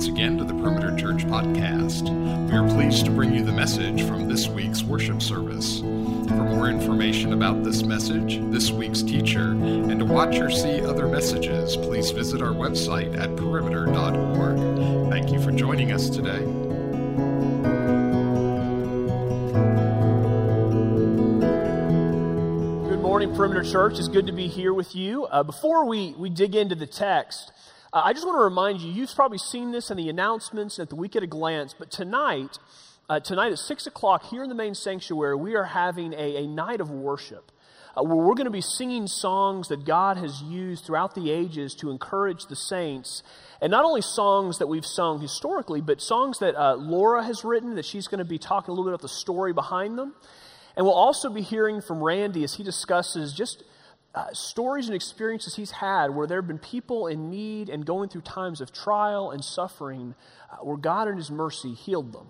once again to the Perimeter Church podcast. We are pleased to bring you the message from this week's worship service. For more information about this message, this week's teacher, and to watch or see other messages, please visit our website at perimeter.org. Thank you for joining us today. Good morning, Perimeter Church. It's good to be here with you. Uh, before we, we dig into the text, uh, I just want to remind you, you've probably seen this in the announcements at the week at a glance, but tonight, uh, tonight at 6 o'clock here in the main sanctuary, we are having a, a night of worship. Uh, where we're going to be singing songs that God has used throughout the ages to encourage the saints. And not only songs that we've sung historically, but songs that uh, Laura has written, that she's going to be talking a little bit about the story behind them. And we'll also be hearing from Randy as he discusses just uh, stories and experiences he's had where there have been people in need and going through times of trial and suffering uh, where God in His mercy healed them.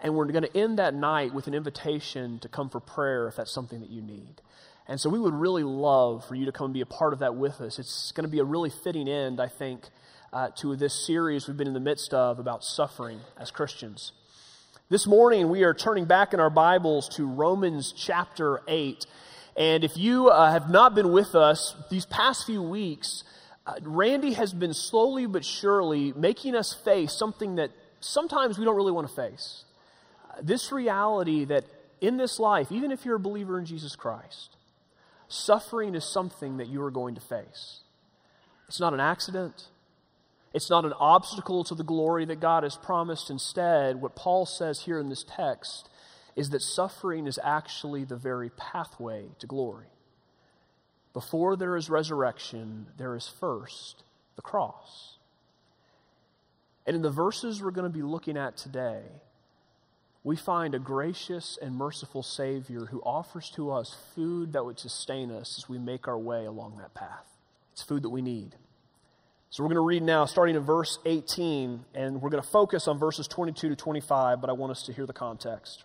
And we're going to end that night with an invitation to come for prayer if that's something that you need. And so we would really love for you to come and be a part of that with us. It's going to be a really fitting end, I think, uh, to this series we've been in the midst of about suffering as Christians. This morning, we are turning back in our Bibles to Romans chapter 8. And if you uh, have not been with us these past few weeks, uh, Randy has been slowly but surely making us face something that sometimes we don't really want to face. Uh, this reality that in this life, even if you're a believer in Jesus Christ, suffering is something that you are going to face. It's not an accident. It's not an obstacle to the glory that God has promised. Instead, what Paul says here in this text is that suffering is actually the very pathway to glory. Before there is resurrection, there is first the cross. And in the verses we're going to be looking at today, we find a gracious and merciful Savior who offers to us food that would sustain us as we make our way along that path. It's food that we need. So we're going to read now, starting in verse 18, and we're going to focus on verses 22 to 25, but I want us to hear the context.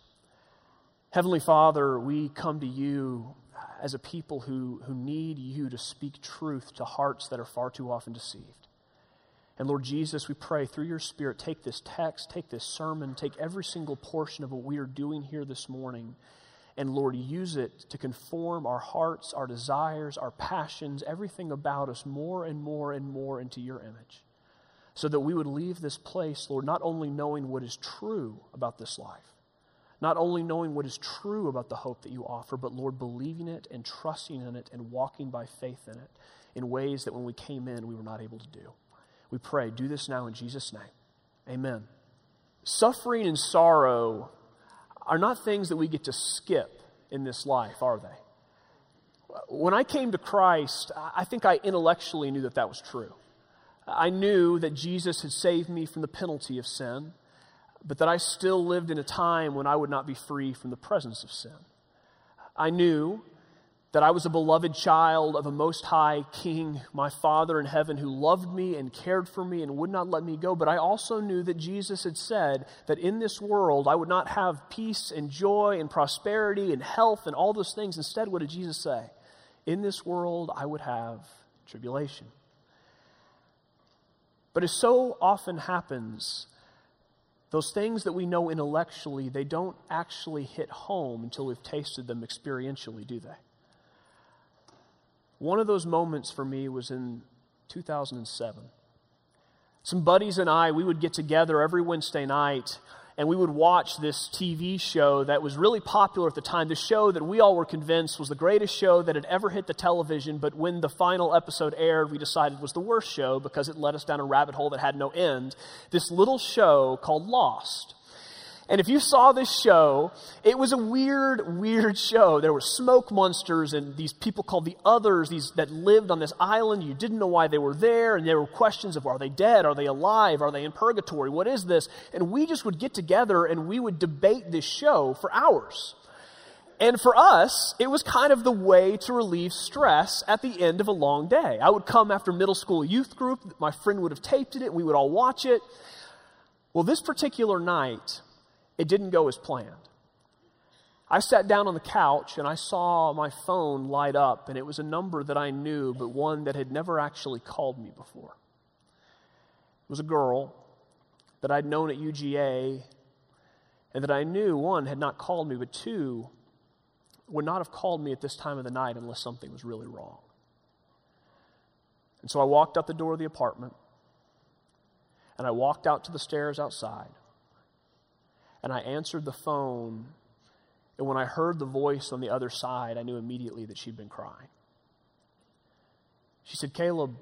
Heavenly Father, we come to you as a people who, who need you to speak truth to hearts that are far too often deceived. And Lord Jesus, we pray through your Spirit, take this text, take this sermon, take every single portion of what we are doing here this morning, and Lord, use it to conform our hearts, our desires, our passions, everything about us more and more and more into your image. So that we would leave this place, Lord, not only knowing what is true about this life, not only knowing what is true about the hope that you offer, but Lord, believing it and trusting in it and walking by faith in it in ways that when we came in, we were not able to do. We pray, do this now in Jesus' name. Amen. Suffering and sorrow are not things that we get to skip in this life, are they? When I came to Christ, I think I intellectually knew that that was true. I knew that Jesus had saved me from the penalty of sin, but that I still lived in a time when I would not be free from the presence of sin. I knew that I was a beloved child of a most high king, my Father in heaven, who loved me and cared for me and would not let me go. But I also knew that Jesus had said that in this world I would not have peace and joy and prosperity and health and all those things. Instead, what did Jesus say? In this world I would have tribulation. But as so often happens, those things that we know intellectually, they don't actually hit home until we've tasted them experientially, do they? One of those moments for me was in 2007. Some buddies and I, we would get together every Wednesday night and we would watch this TV show that was really popular at the time. The show that we all were convinced was the greatest show that had ever hit the television, but when the final episode aired, we decided was the worst show because it led us down a rabbit hole that had no end. This little show called Lost. And if you saw this show, it was a weird, weird show. There were smoke monsters and these people called the others, these that lived on this island. You didn't know why they were there, and there were questions of are they dead? Are they alive? Are they in purgatory? What is this? And we just would get together and we would debate this show for hours. And for us, it was kind of the way to relieve stress at the end of a long day. I would come after middle school youth group, my friend would have taped it, we would all watch it. Well, this particular night, it didn't go as planned. I sat down on the couch and I saw my phone light up, and it was a number that I knew, but one that had never actually called me before. It was a girl that I'd known at UGA, and that I knew, one, had not called me, but two, would not have called me at this time of the night unless something was really wrong. And so I walked out the door of the apartment, and I walked out to the stairs outside and I answered the phone. And when I heard the voice on the other side, I knew immediately that she'd been crying. She said, Caleb,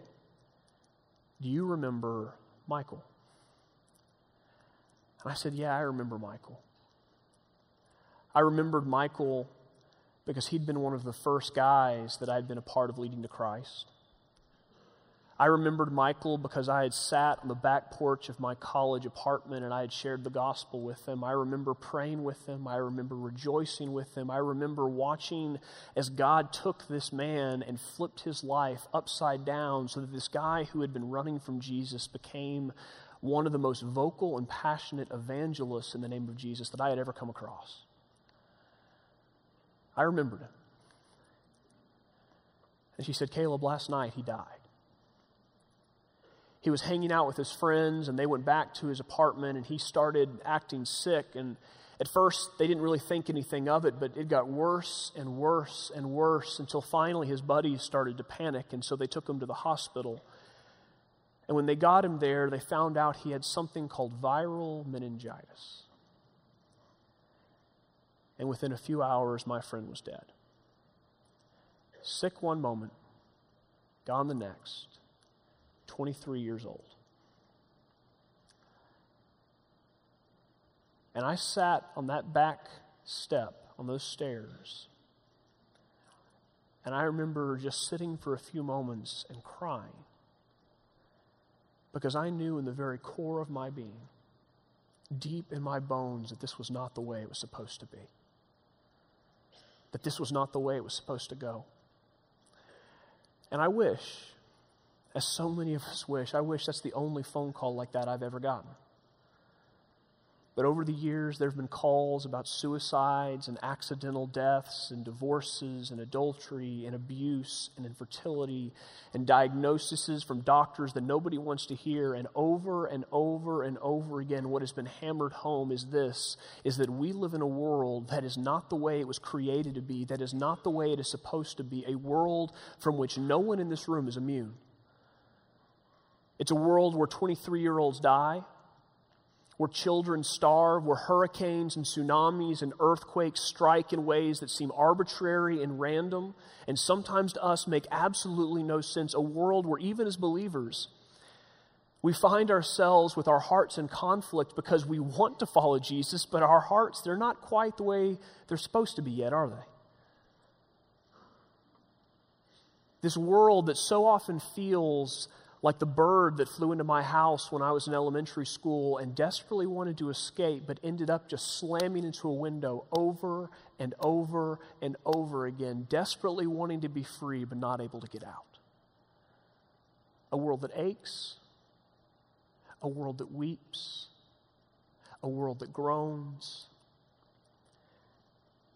do you remember Michael? And I said, Yeah, I remember Michael. I remembered Michael because he'd been one of the first guys that I'd been a part of leading to Christ. I remembered Michael because I had sat on the back porch of my college apartment and I had shared the gospel with them. I remember praying with them. I remember rejoicing with them. I remember watching as God took this man and flipped his life upside down so that this guy who had been running from Jesus became one of the most vocal and passionate evangelists in the name of Jesus that I had ever come across. I remembered him. And she said, Caleb, last night he died he was hanging out with his friends and they went back to his apartment and he started acting sick. And at first they didn't really think anything of it but it got worse and worse and worse until finally his buddies started to panic and so they took him to the hospital. And when they got him there they found out he had something called viral meningitis. And within a few hours my friend was dead. Sick one moment gone the next 23 years old. And I sat on that back step, on those stairs, and I remember just sitting for a few moments and crying because I knew in the very core of my being, deep in my bones, that this was not the way it was supposed to be. That this was not the way it was supposed to go. And I wish as so many of us wish. I wish that's the only phone call like that I've ever gotten. But over the years, there have been calls about suicides and accidental deaths and divorces and adultery and abuse and infertility and diagnoses from doctors that nobody wants to hear. And over and over and over again, what has been hammered home is this is that we live in a world that is not the way it was created to be, that is not the way it is supposed to be, a world from which no one in this room is immune. It's a world where 23 year olds die, where children starve, where hurricanes and tsunamis and earthquakes strike in ways that seem arbitrary and random, and sometimes to us make absolutely no sense. A world where, even as believers, we find ourselves with our hearts in conflict because we want to follow Jesus, but our hearts, they're not quite the way they're supposed to be yet, are they? This world that so often feels like the bird that flew into my house when I was in elementary school and desperately wanted to escape, but ended up just slamming into a window over and over and over again, desperately wanting to be free, but not able to get out. A world that aches, a world that weeps, a world that groans.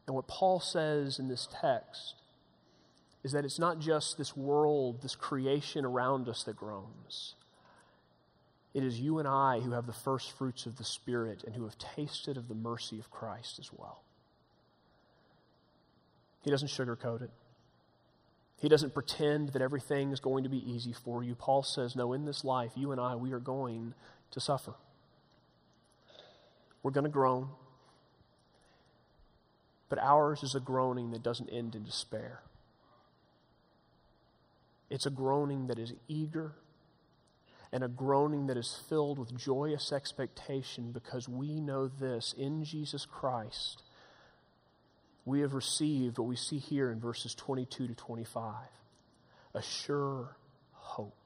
And what Paul says in this text is that it's not just this world, this creation around us that groans. It is you and I who have the first fruits of the Spirit and who have tasted of the mercy of Christ as well. He doesn't sugarcoat it. He doesn't pretend that everything is going to be easy for you. Paul says, No, in this life, you and I, we are going to suffer. We're going to groan. But ours is a groaning that doesn't end in despair. It's a groaning that is eager and a groaning that is filled with joyous expectation because we know this in Jesus Christ. We have received what we see here in verses 22 to 25 a sure hope.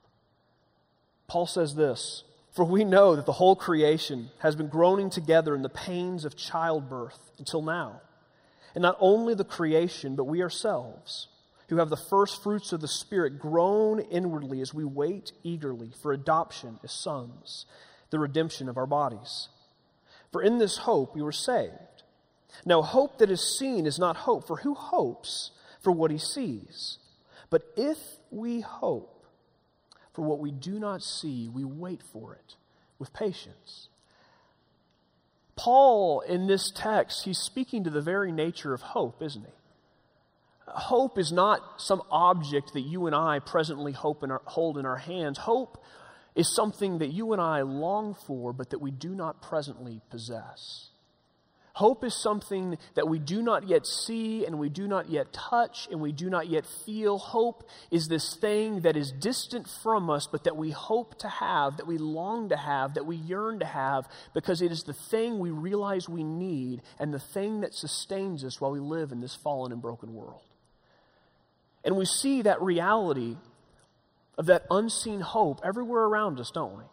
Paul says this For we know that the whole creation has been groaning together in the pains of childbirth until now. And not only the creation, but we ourselves who have the first fruits of the Spirit groan inwardly as we wait eagerly for adoption as sons, the redemption of our bodies. For in this hope we were saved. Now, hope that is seen is not hope, for who hopes for what he sees? But if we hope for what we do not see, we wait for it with patience. Paul, in this text, he's speaking to the very nature of hope, isn't he? Hope is not some object that you and I presently hope our, hold in our hands. Hope is something that you and I long for, but that we do not presently possess. Hope is something that we do not yet see and we do not yet touch and we do not yet feel. Hope is this thing that is distant from us, but that we hope to have, that we long to have, that we yearn to have, because it is the thing we realize we need and the thing that sustains us while we live in this fallen and broken world. And we see that reality of that unseen hope everywhere around us, don't we?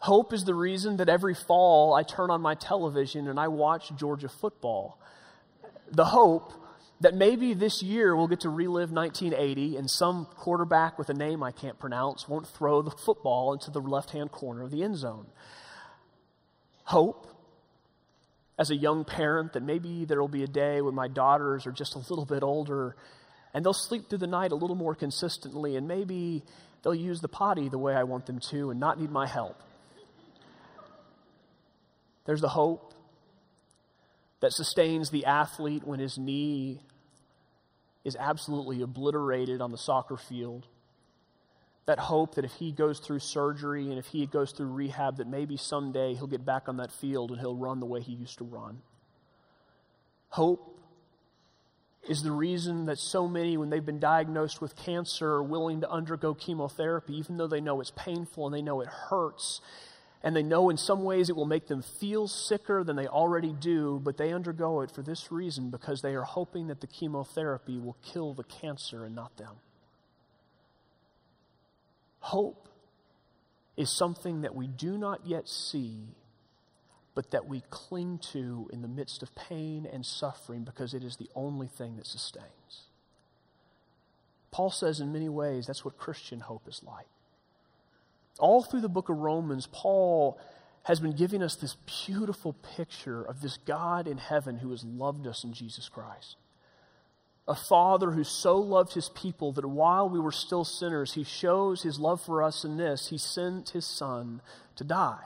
Hope is the reason that every fall I turn on my television and I watch Georgia football. The hope that maybe this year we'll get to relive 1980 and some quarterback with a name I can't pronounce won't throw the football into the left hand corner of the end zone. Hope as a young parent that maybe there will be a day when my daughters are just a little bit older and they'll sleep through the night a little more consistently, and maybe they'll use the potty the way I want them to and not need my help. There's the hope that sustains the athlete when his knee is absolutely obliterated on the soccer field. That hope that if he goes through surgery and if he goes through rehab, that maybe someday he'll get back on that field and he'll run the way he used to run. Hope is the reason that so many, when they've been diagnosed with cancer, are willing to undergo chemotherapy, even though they know it's painful and they know it hurts. And they know in some ways it will make them feel sicker than they already do, but they undergo it for this reason because they are hoping that the chemotherapy will kill the cancer and not them. Hope is something that we do not yet see but that we cling to in the midst of pain and suffering because it is the only thing that sustains. Paul says in many ways that's what Christian hope is like. All through the book of Romans, Paul has been giving us this beautiful picture of this God in heaven who has loved us in Jesus Christ. A father who so loved his people that while we were still sinners, he shows his love for us in this he sent his son to die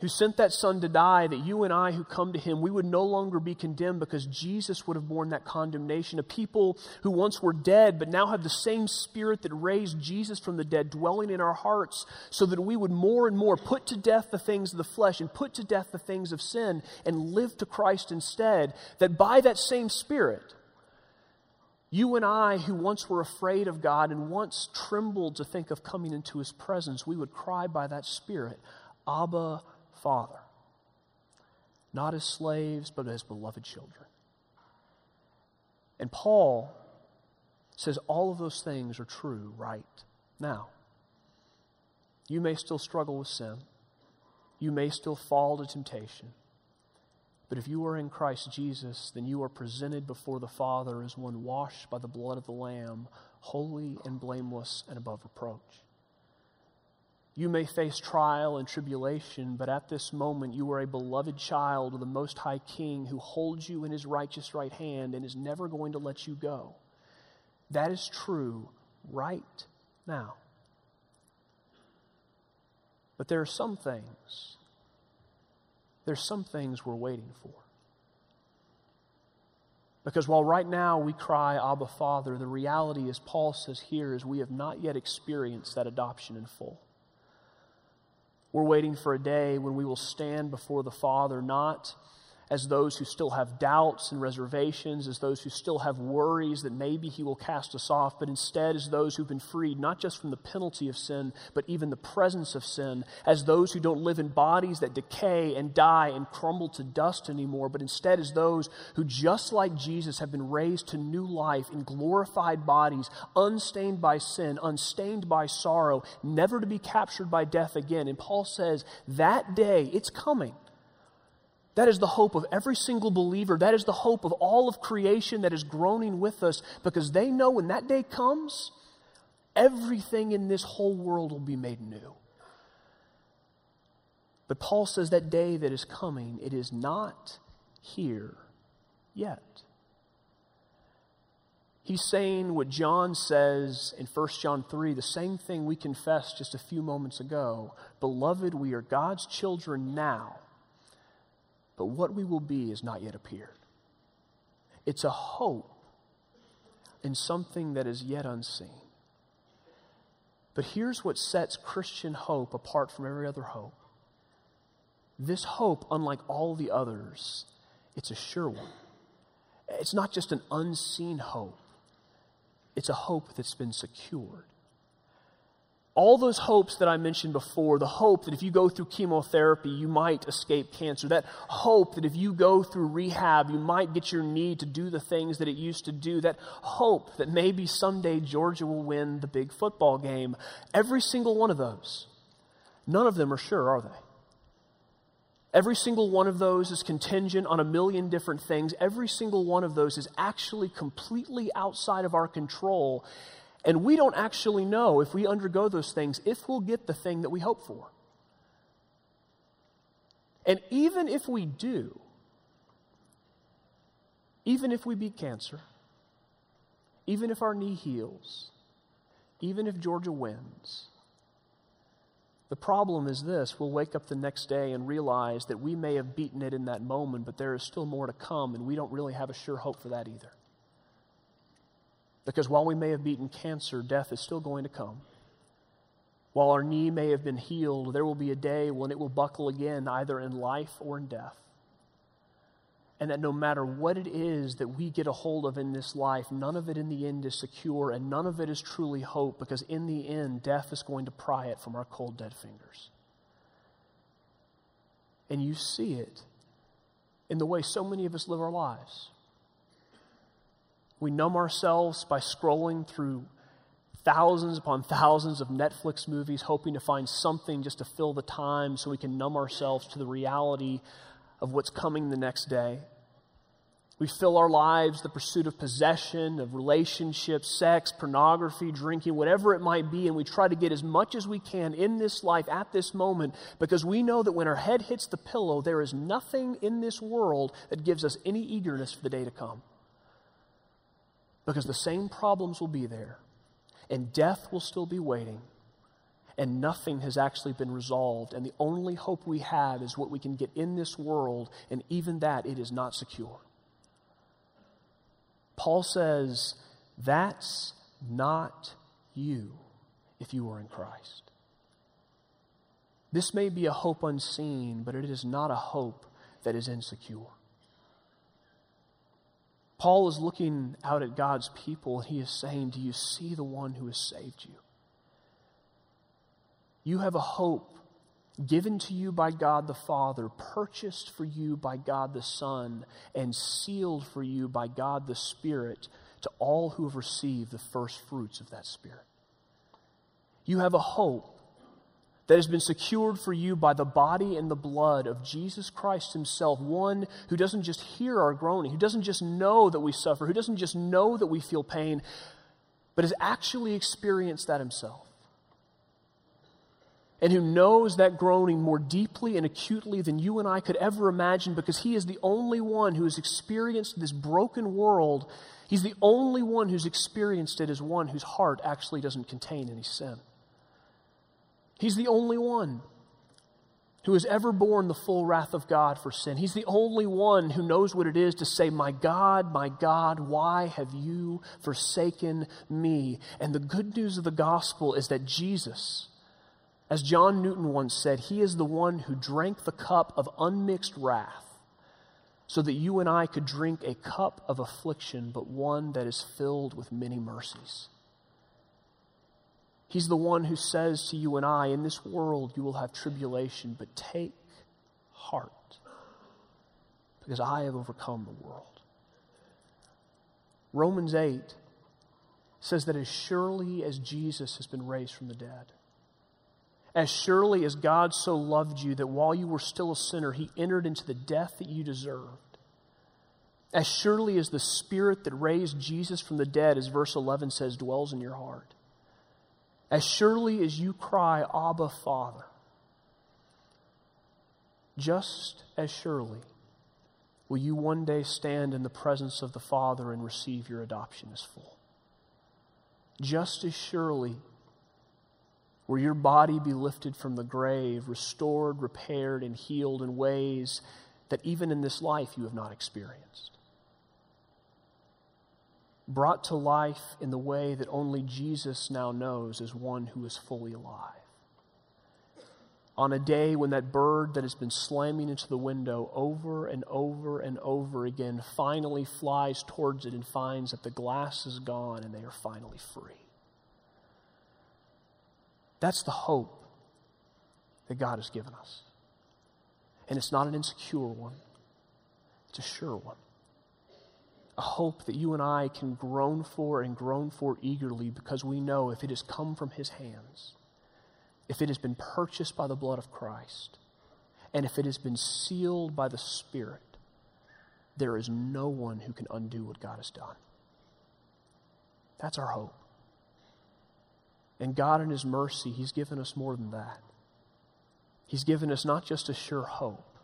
who sent that son to die, that you and I who come to him, we would no longer be condemned because Jesus would have borne that condemnation. A people who once were dead, but now have the same spirit that raised Jesus from the dead dwelling in our hearts, so that we would more and more put to death the things of the flesh and put to death the things of sin and live to Christ instead. That by that same spirit, you and I, who once were afraid of God and once trembled to think of coming into his presence, we would cry by that spirit, Abba, Father, not as slaves, but as beloved children. And Paul says all of those things are true right now. You may still struggle with sin. You may still fall to temptation. But if you are in Christ Jesus, then you are presented before the Father as one washed by the blood of the Lamb, holy and blameless and above reproach. You may face trial and tribulation, but at this moment you are a beloved child of the Most High King who holds you in his righteous right hand and is never going to let you go. That is true right now. But there are some things, there's some things we're waiting for. Because while right now we cry, Abba, Father, the reality, as Paul says here, is we have not yet experienced that adoption in full. We're waiting for a day when we will stand before the Father, not as those who still have doubts and reservations, as those who still have worries that maybe He will cast us off, but instead as those who've been freed not just from the penalty of sin, but even the presence of sin, as those who don't live in bodies that decay and die and crumble to dust anymore, but instead as those who, just like Jesus, have been raised to new life in glorified bodies, unstained by sin, unstained by sorrow, never to be captured by death again. And Paul says, that day, it's coming that is the hope of every single believer. That is the hope of all of creation that is groaning with us because they know when that day comes, everything in this whole world will be made new. But Paul says that day that is coming, it is not here yet. He's saying what John says in 1 John 3, the same thing we confessed just a few moments ago. Beloved, we are God's children now but what we will be is not yet appeared. It's a hope in something that is yet unseen. But here's what sets Christian hope apart from every other hope. This hope, unlike all the others, it's a sure one. It's not just an unseen hope, it's a hope that's been secured all those hopes that I mentioned before the hope that if you go through chemotherapy, you might escape cancer, that hope that if you go through rehab, you might get your knee to do the things that it used to do, that hope that maybe someday Georgia will win the big football game. Every single one of those, none of them are sure, are they? Every single one of those is contingent on a million different things. Every single one of those is actually completely outside of our control. And we don't actually know if we undergo those things if we'll get the thing that we hope for. And even if we do, even if we beat cancer, even if our knee heals, even if Georgia wins, the problem is this we'll wake up the next day and realize that we may have beaten it in that moment, but there is still more to come, and we don't really have a sure hope for that either. Because while we may have beaten cancer, death is still going to come. While our knee may have been healed, there will be a day when it will buckle again, either in life or in death. And that no matter what it is that we get a hold of in this life, none of it in the end is secure and none of it is truly hope because in the end, death is going to pry it from our cold, dead fingers. And you see it in the way so many of us live our lives. We numb ourselves by scrolling through thousands upon thousands of Netflix movies, hoping to find something just to fill the time so we can numb ourselves to the reality of what's coming the next day. We fill our lives the pursuit of possession, of relationships, sex, pornography, drinking, whatever it might be, and we try to get as much as we can in this life at this moment because we know that when our head hits the pillow, there is nothing in this world that gives us any eagerness for the day to come because the same problems will be there, and death will still be waiting, and nothing has actually been resolved. And the only hope we have is what we can get in this world, and even that, it is not secure. Paul says, That's not you if you are in Christ. This may be a hope unseen, but it is not a hope that is insecure. Paul is looking out at God's people and he is saying, Do you see the one who has saved you? You have a hope given to you by God the Father, purchased for you by God the Son, and sealed for you by God the Spirit to all who have received the first fruits of that Spirit. You have a hope that has been secured for you by the body and the blood of Jesus Christ Himself, one who doesn't just hear our groaning, who doesn't just know that we suffer, who doesn't just know that we feel pain, but has actually experienced that Himself. And who knows that groaning more deeply and acutely than you and I could ever imagine because He is the only one who has experienced this broken world. He's the only one who's experienced it as one whose heart actually doesn't contain any sin. He's the only one who has ever borne the full wrath of God for sin. He's the only one who knows what it is to say, My God, my God, why have you forsaken me? And the good news of the gospel is that Jesus, as John Newton once said, he is the one who drank the cup of unmixed wrath so that you and I could drink a cup of affliction, but one that is filled with many mercies. He's the one who says to you and I, In this world you will have tribulation, but take heart, because I have overcome the world. Romans 8 says that as surely as Jesus has been raised from the dead, as surely as God so loved you that while you were still a sinner, he entered into the death that you deserved, as surely as the Spirit that raised Jesus from the dead, as verse 11 says, dwells in your heart as surely as you cry, Abba, Father, just as surely will you one day stand in the presence of the Father and receive your adoption as full. Just as surely will your body be lifted from the grave, restored, repaired, and healed in ways that even in this life you have not experienced brought to life in the way that only Jesus now knows as one who is fully alive. On a day when that bird that has been slamming into the window over and over and over again finally flies towards it and finds that the glass is gone and they are finally free. That's the hope that God has given us. And it's not an insecure one, it's a sure one a hope that you and I can groan for and groan for eagerly because we know if it has come from His hands, if it has been purchased by the blood of Christ, and if it has been sealed by the Spirit, there is no one who can undo what God has done. That's our hope. And God, in His mercy, He's given us more than that. He's given us not just a sure hope,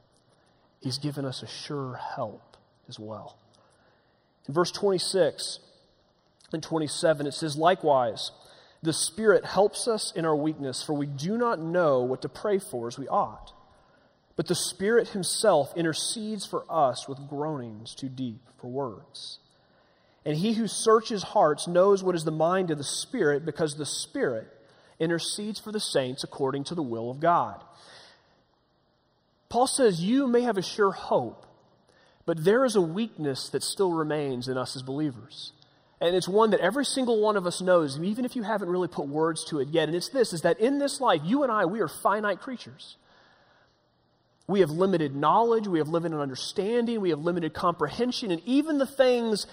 He's given us a sure help as well. Verse 26 and 27, it says, Likewise, the Spirit helps us in our weakness, for we do not know what to pray for as we ought. But the Spirit Himself intercedes for us with groanings too deep for words. And He who searches hearts knows what is the mind of the Spirit, because the Spirit intercedes for the saints according to the will of God. Paul says, You may have a sure hope but there is a weakness that still remains in us as believers. And it's one that every single one of us knows, even if you haven't really put words to it yet. And it's this is that in this life, you and I, we are finite creatures. We have limited knowledge, we have limited understanding, we have limited comprehension, and even the things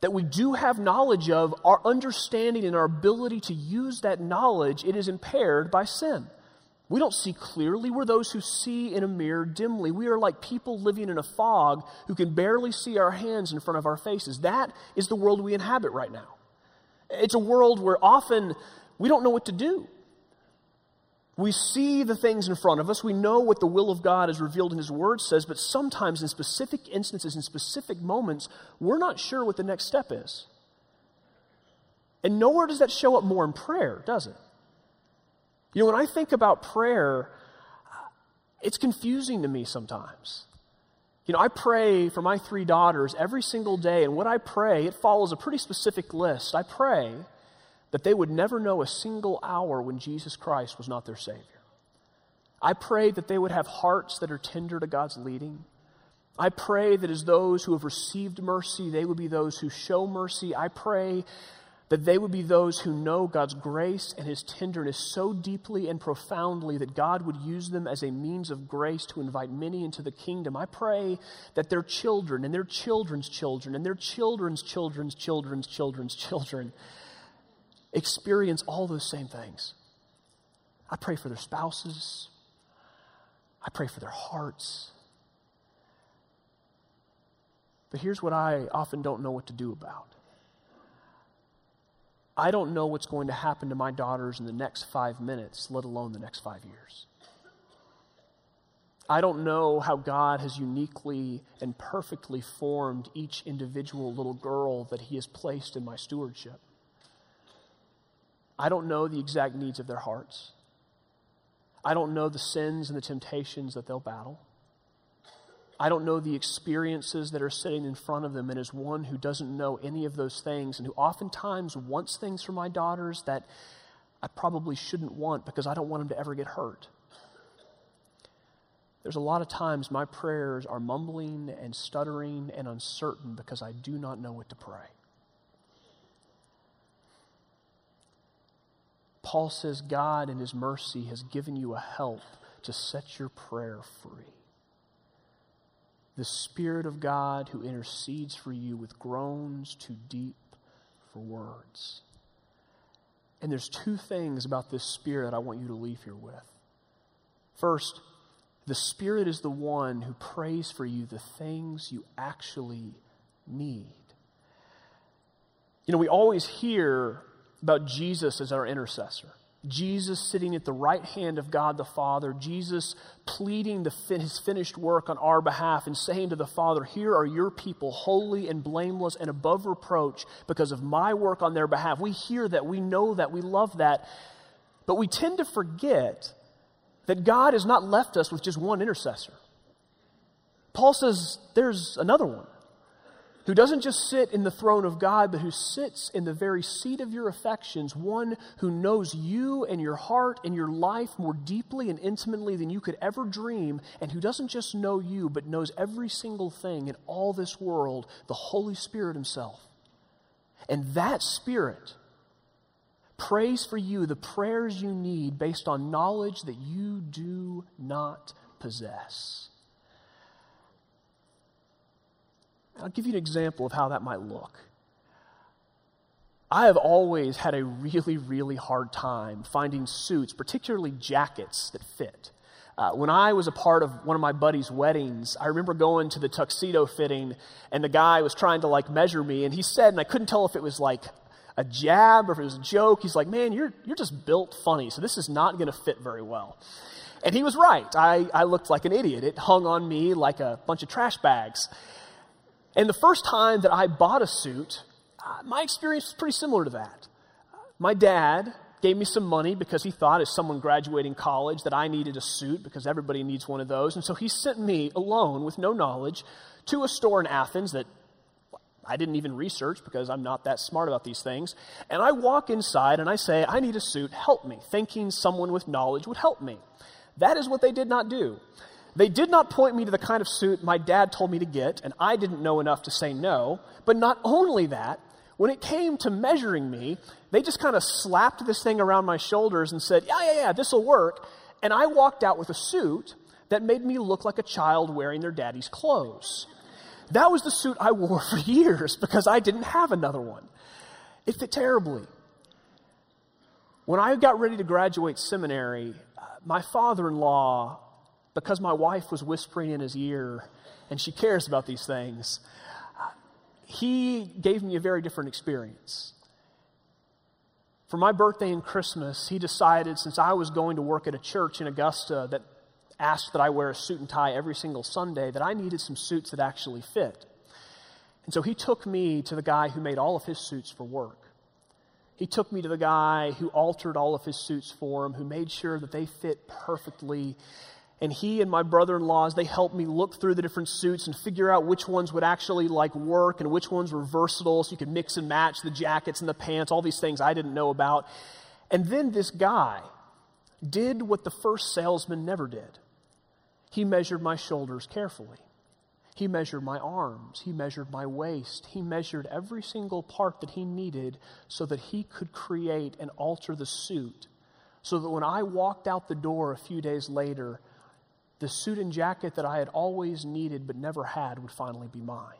that we do have knowledge of, our understanding and our ability to use that knowledge, it is impaired by sin. We don't see clearly. We're those who see in a mirror dimly. We are like people living in a fog who can barely see our hands in front of our faces. That is the world we inhabit right now. It's a world where often we don't know what to do. We see the things in front of us. We know what the will of God is revealed in His Word says, but sometimes in specific instances, in specific moments, we're not sure what the next step is. And nowhere does that show up more in prayer, does it? You know, when I think about prayer, it's confusing to me sometimes. You know, I pray for my three daughters every single day, and what I pray, it follows a pretty specific list. I pray that they would never know a single hour when Jesus Christ was not their Savior. I pray that they would have hearts that are tender to God's leading. I pray that as those who have received mercy, they would be those who show mercy. I pray that they would be those who know God's grace and His tenderness so deeply and profoundly that God would use them as a means of grace to invite many into the kingdom. I pray that their children and their children's children and their children's children's children's children's children experience all those same things. I pray for their spouses, I pray for their hearts. But here's what I often don't know what to do about. I don't know what's going to happen to my daughters in the next five minutes, let alone the next five years. I don't know how God has uniquely and perfectly formed each individual little girl that He has placed in my stewardship. I don't know the exact needs of their hearts. I don't know the sins and the temptations that they'll battle. I don't know the experiences that are sitting in front of them. And as one who doesn't know any of those things and who oftentimes wants things for my daughters that I probably shouldn't want because I don't want them to ever get hurt. There's a lot of times my prayers are mumbling and stuttering and uncertain because I do not know what to pray. Paul says God in his mercy has given you a help to set your prayer free the Spirit of God who intercedes for you with groans too deep for words. And there's two things about this Spirit I want you to leave here with. First, the Spirit is the one who prays for you the things you actually need. You know, we always hear about Jesus as our intercessor. Jesus sitting at the right hand of God the Father, Jesus pleading the, his finished work on our behalf and saying to the Father, Here are your people, holy and blameless and above reproach because of my work on their behalf. We hear that, we know that, we love that, but we tend to forget that God has not left us with just one intercessor. Paul says there's another one who doesn't just sit in the throne of God, but who sits in the very seat of your affections, one who knows you and your heart and your life more deeply and intimately than you could ever dream, and who doesn't just know you, but knows every single thing in all this world, the Holy Spirit Himself. And that Spirit prays for you the prayers you need based on knowledge that you do not possess. I'll give you an example of how that might look. I have always had a really, really hard time finding suits, particularly jackets, that fit. Uh, when I was a part of one of my buddy's weddings, I remember going to the tuxedo fitting, and the guy was trying to like measure me, and he said, and I couldn't tell if it was like a jab or if it was a joke. He's like, "Man, you're you're just built funny, so this is not going to fit very well." And he was right. I, I looked like an idiot. It hung on me like a bunch of trash bags. And the first time that I bought a suit, uh, my experience was pretty similar to that. My dad gave me some money because he thought, as someone graduating college, that I needed a suit because everybody needs one of those. And so he sent me alone with no knowledge to a store in Athens that I didn't even research because I'm not that smart about these things. And I walk inside and I say, I need a suit, help me, thinking someone with knowledge would help me. That is what they did not do. They did not point me to the kind of suit my dad told me to get, and I didn't know enough to say no. But not only that, when it came to measuring me, they just kind of slapped this thing around my shoulders and said, Yeah, yeah, yeah, this will work. And I walked out with a suit that made me look like a child wearing their daddy's clothes. That was the suit I wore for years because I didn't have another one. It fit terribly. When I got ready to graduate seminary, uh, my father in law because my wife was whispering in his ear and she cares about these things, he gave me a very different experience. For my birthday and Christmas, he decided, since I was going to work at a church in Augusta that asked that I wear a suit and tie every single Sunday, that I needed some suits that actually fit. And so he took me to the guy who made all of his suits for work. He took me to the guy who altered all of his suits for him, who made sure that they fit perfectly and he and my brother-in-laws they helped me look through the different suits and figure out which ones would actually like work and which ones were versatile so you could mix and match the jackets and the pants all these things i didn't know about and then this guy did what the first salesman never did he measured my shoulders carefully He measured my arms. He measured my waist. He measured every single part that he needed so that he could create and alter the suit. So that when I walked out the door a few days later, the suit and jacket that I had always needed but never had would finally be mine.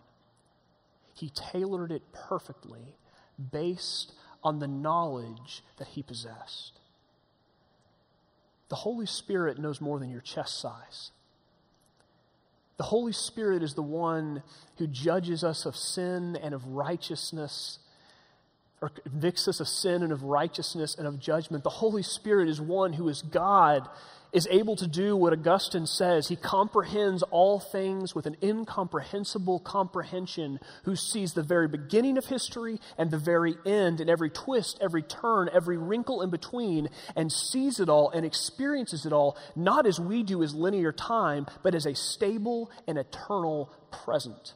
He tailored it perfectly based on the knowledge that he possessed. The Holy Spirit knows more than your chest size. The Holy Spirit is the one who judges us of sin and of righteousness, or convicts us of sin and of righteousness and of judgment. The Holy Spirit is one who is God is able to do what Augustine says. He comprehends all things with an incomprehensible comprehension, who sees the very beginning of history and the very end, and every twist, every turn, every wrinkle in between, and sees it all and experiences it all, not as we do as linear time, but as a stable and eternal present.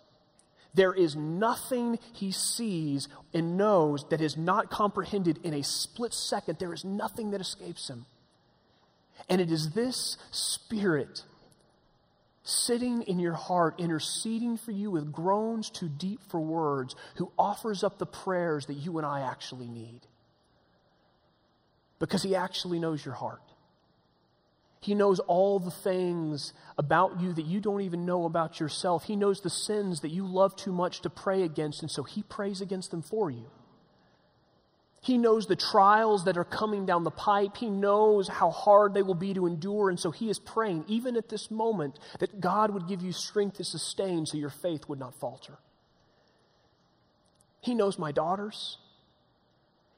There is nothing he sees and knows that is not comprehended in a split second. There is nothing that escapes him. And it is this Spirit sitting in your heart, interceding for you with groans too deep for words, who offers up the prayers that you and I actually need. Because He actually knows your heart. He knows all the things about you that you don't even know about yourself. He knows the sins that you love too much to pray against, and so He prays against them for you. He knows the trials that are coming down the pipe. He knows how hard they will be to endure. And so he is praying, even at this moment, that God would give you strength to sustain so your faith would not falter. He knows my daughters.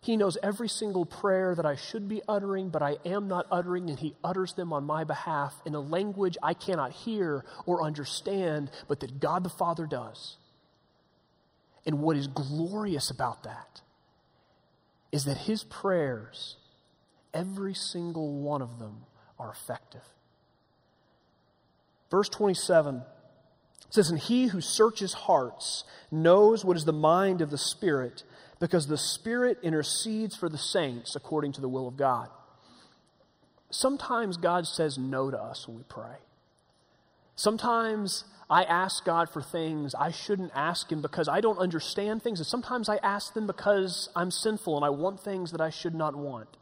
He knows every single prayer that I should be uttering, but I am not uttering, and He utters them on my behalf in a language I cannot hear or understand, but that God the Father does. And what is glorious about that is that his prayers, every single one of them, are effective. Verse 27 says, And he who searches hearts knows what is the mind of the Spirit, because the Spirit intercedes for the saints according to the will of God. Sometimes God says no to us when we pray. Sometimes I ask God for things I shouldn't ask Him because I don't understand things. And sometimes I ask them because I'm sinful and I want things that I should not want.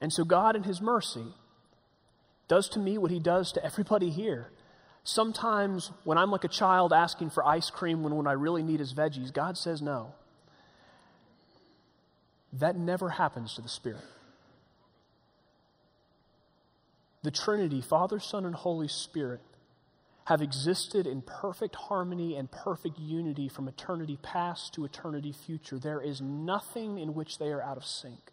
And so God, in His mercy, does to me what He does to everybody here. Sometimes when I'm like a child asking for ice cream when what I really need is veggies, God says no. That never happens to the Spirit. The Trinity, Father, Son, and Holy Spirit, have existed in perfect harmony and perfect unity from eternity past to eternity future. There is nothing in which they are out of sync.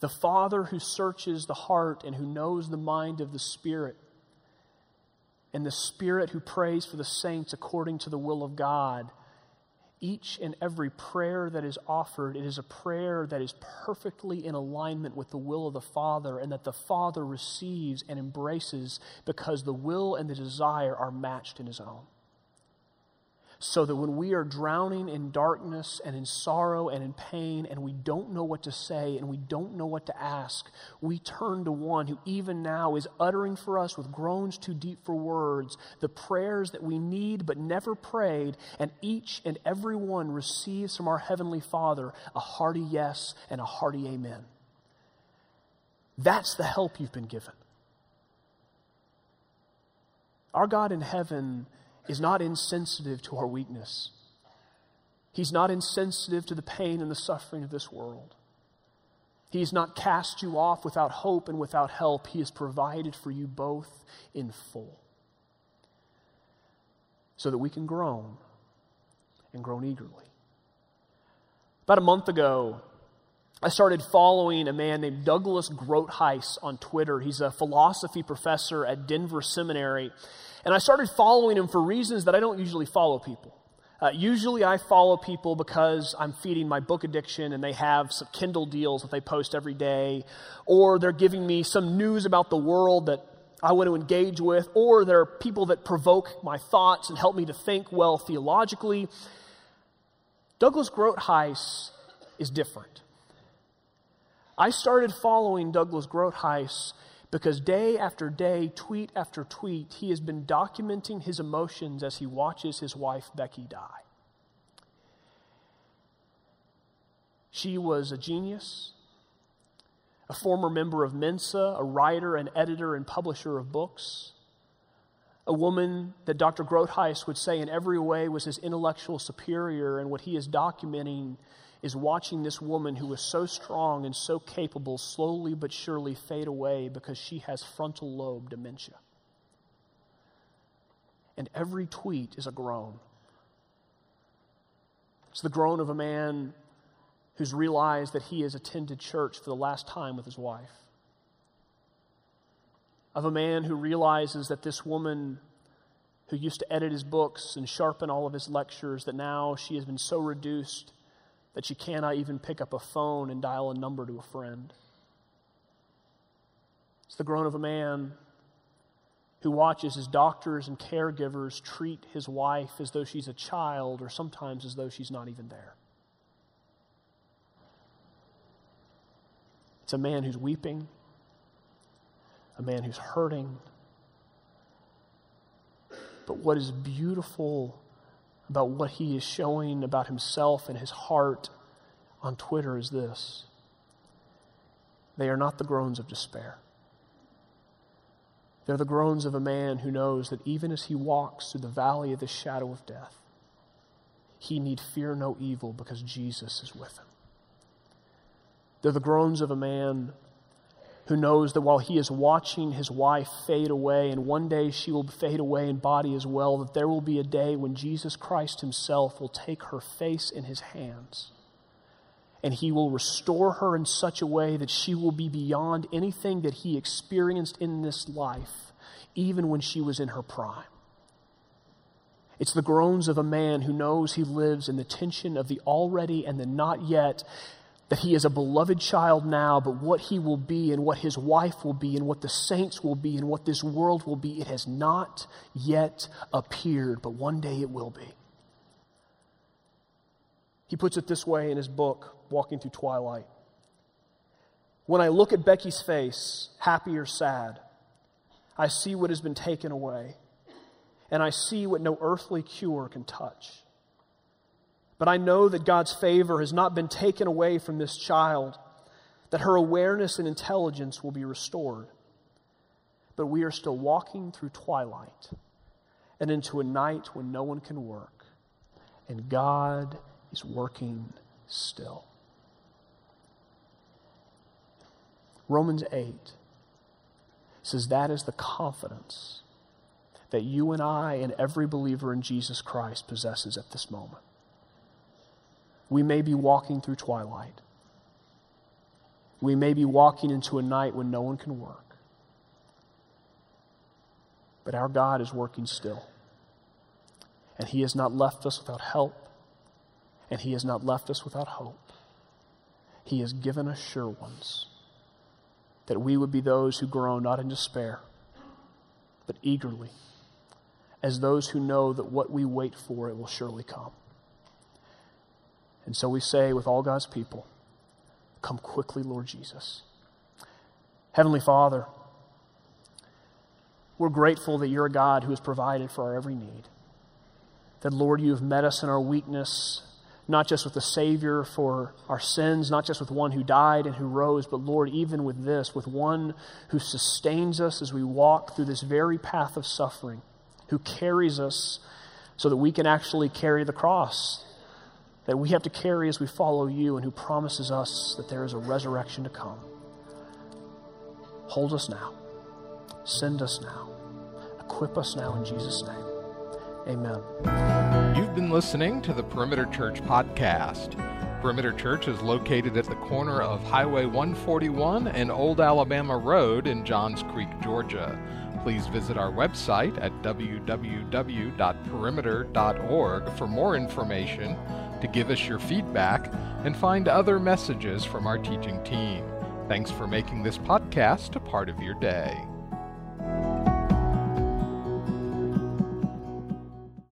The Father who searches the heart and who knows the mind of the Spirit, and the Spirit who prays for the saints according to the will of God each and every prayer that is offered, it is a prayer that is perfectly in alignment with the will of the Father and that the Father receives and embraces because the will and the desire are matched in His own so that when we are drowning in darkness and in sorrow and in pain and we don't know what to say and we don't know what to ask, we turn to one who even now is uttering for us with groans too deep for words the prayers that we need but never prayed, and each and every one receives from our Heavenly Father a hearty yes and a hearty amen. That's the help you've been given. Our God in heaven is not insensitive to our weakness. He's not insensitive to the pain and the suffering of this world. He has not cast you off without hope and without help. He has provided for you both in full so that we can groan and groan eagerly. About a month ago, I started following a man named Douglas Groothuis on Twitter. He's a philosophy professor at Denver Seminary. And I started following him for reasons that I don't usually follow people. Uh, usually I follow people because I'm feeding my book addiction and they have some Kindle deals that they post every day, or they're giving me some news about the world that I want to engage with, or they're people that provoke my thoughts and help me to think well theologically. Douglas Groothuis is different. I started following Douglas Groothuis because day after day, tweet after tweet, he has been documenting his emotions as he watches his wife, Becky, die. She was a genius, a former member of Mensa, a writer and editor and publisher of books, a woman that Dr. Groothuis would say in every way was his intellectual superior, and what he is documenting is watching this woman who was so strong and so capable slowly but surely fade away because she has frontal lobe dementia. And every tweet is a groan. It's the groan of a man who's realized that he has attended church for the last time with his wife. Of a man who realizes that this woman who used to edit his books and sharpen all of his lectures, that now she has been so reduced that you cannot even pick up a phone and dial a number to a friend. It's the groan of a man who watches his doctors and caregivers treat his wife as though she's a child or sometimes as though she's not even there. It's a man who's weeping, a man who's hurting. But what is beautiful about what he is showing about himself and his heart on Twitter is this they are not the groans of despair. They're the groans of a man who knows that even as he walks through the valley of the shadow of death, he need fear no evil because Jesus is with him. They're the groans of a man who knows that while he is watching his wife fade away, and one day she will fade away in body as well, that there will be a day when Jesus Christ himself will take her face in his hands. And he will restore her in such a way that she will be beyond anything that he experienced in this life, even when she was in her prime. It's the groans of a man who knows he lives in the tension of the already and the not yet, that he is a beloved child now, but what he will be and what his wife will be and what the saints will be and what this world will be, it has not yet appeared, but one day it will be. He puts it this way in his book, Walking Through Twilight. When I look at Becky's face, happy or sad, I see what has been taken away, and I see what no earthly cure can touch. But I know that God's favor has not been taken away from this child, that her awareness and intelligence will be restored. But we are still walking through twilight and into a night when no one can work, and God is working still. Romans 8 says that is the confidence that you and I and every believer in Jesus Christ possesses at this moment we may be walking through twilight. We may be walking into a night when no one can work. But our God is working still. And He has not left us without help, and He has not left us without hope. He has given us sure ones that we would be those who grow not in despair, but eagerly, as those who know that what we wait for, it will surely come. And so we say with all God's people, Come quickly, Lord Jesus. Heavenly Father, we're grateful that you're a God who has provided for our every need. That, Lord, you have met us in our weakness, not just with the Savior for our sins, not just with one who died and who rose, but, Lord, even with this, with one who sustains us as we walk through this very path of suffering, who carries us so that we can actually carry the cross that we have to carry as we follow you and who promises us that there is a resurrection to come. Hold us now. Send us now. Equip us now in Jesus' name. Amen. You've been listening to the Perimeter Church podcast. Perimeter Church is located at the corner of Highway 141 and Old Alabama Road in Johns Creek, Georgia. Please visit our website at www.perimeter.org for more information to give us your feedback and find other messages from our teaching team. Thanks for making this podcast a part of your day.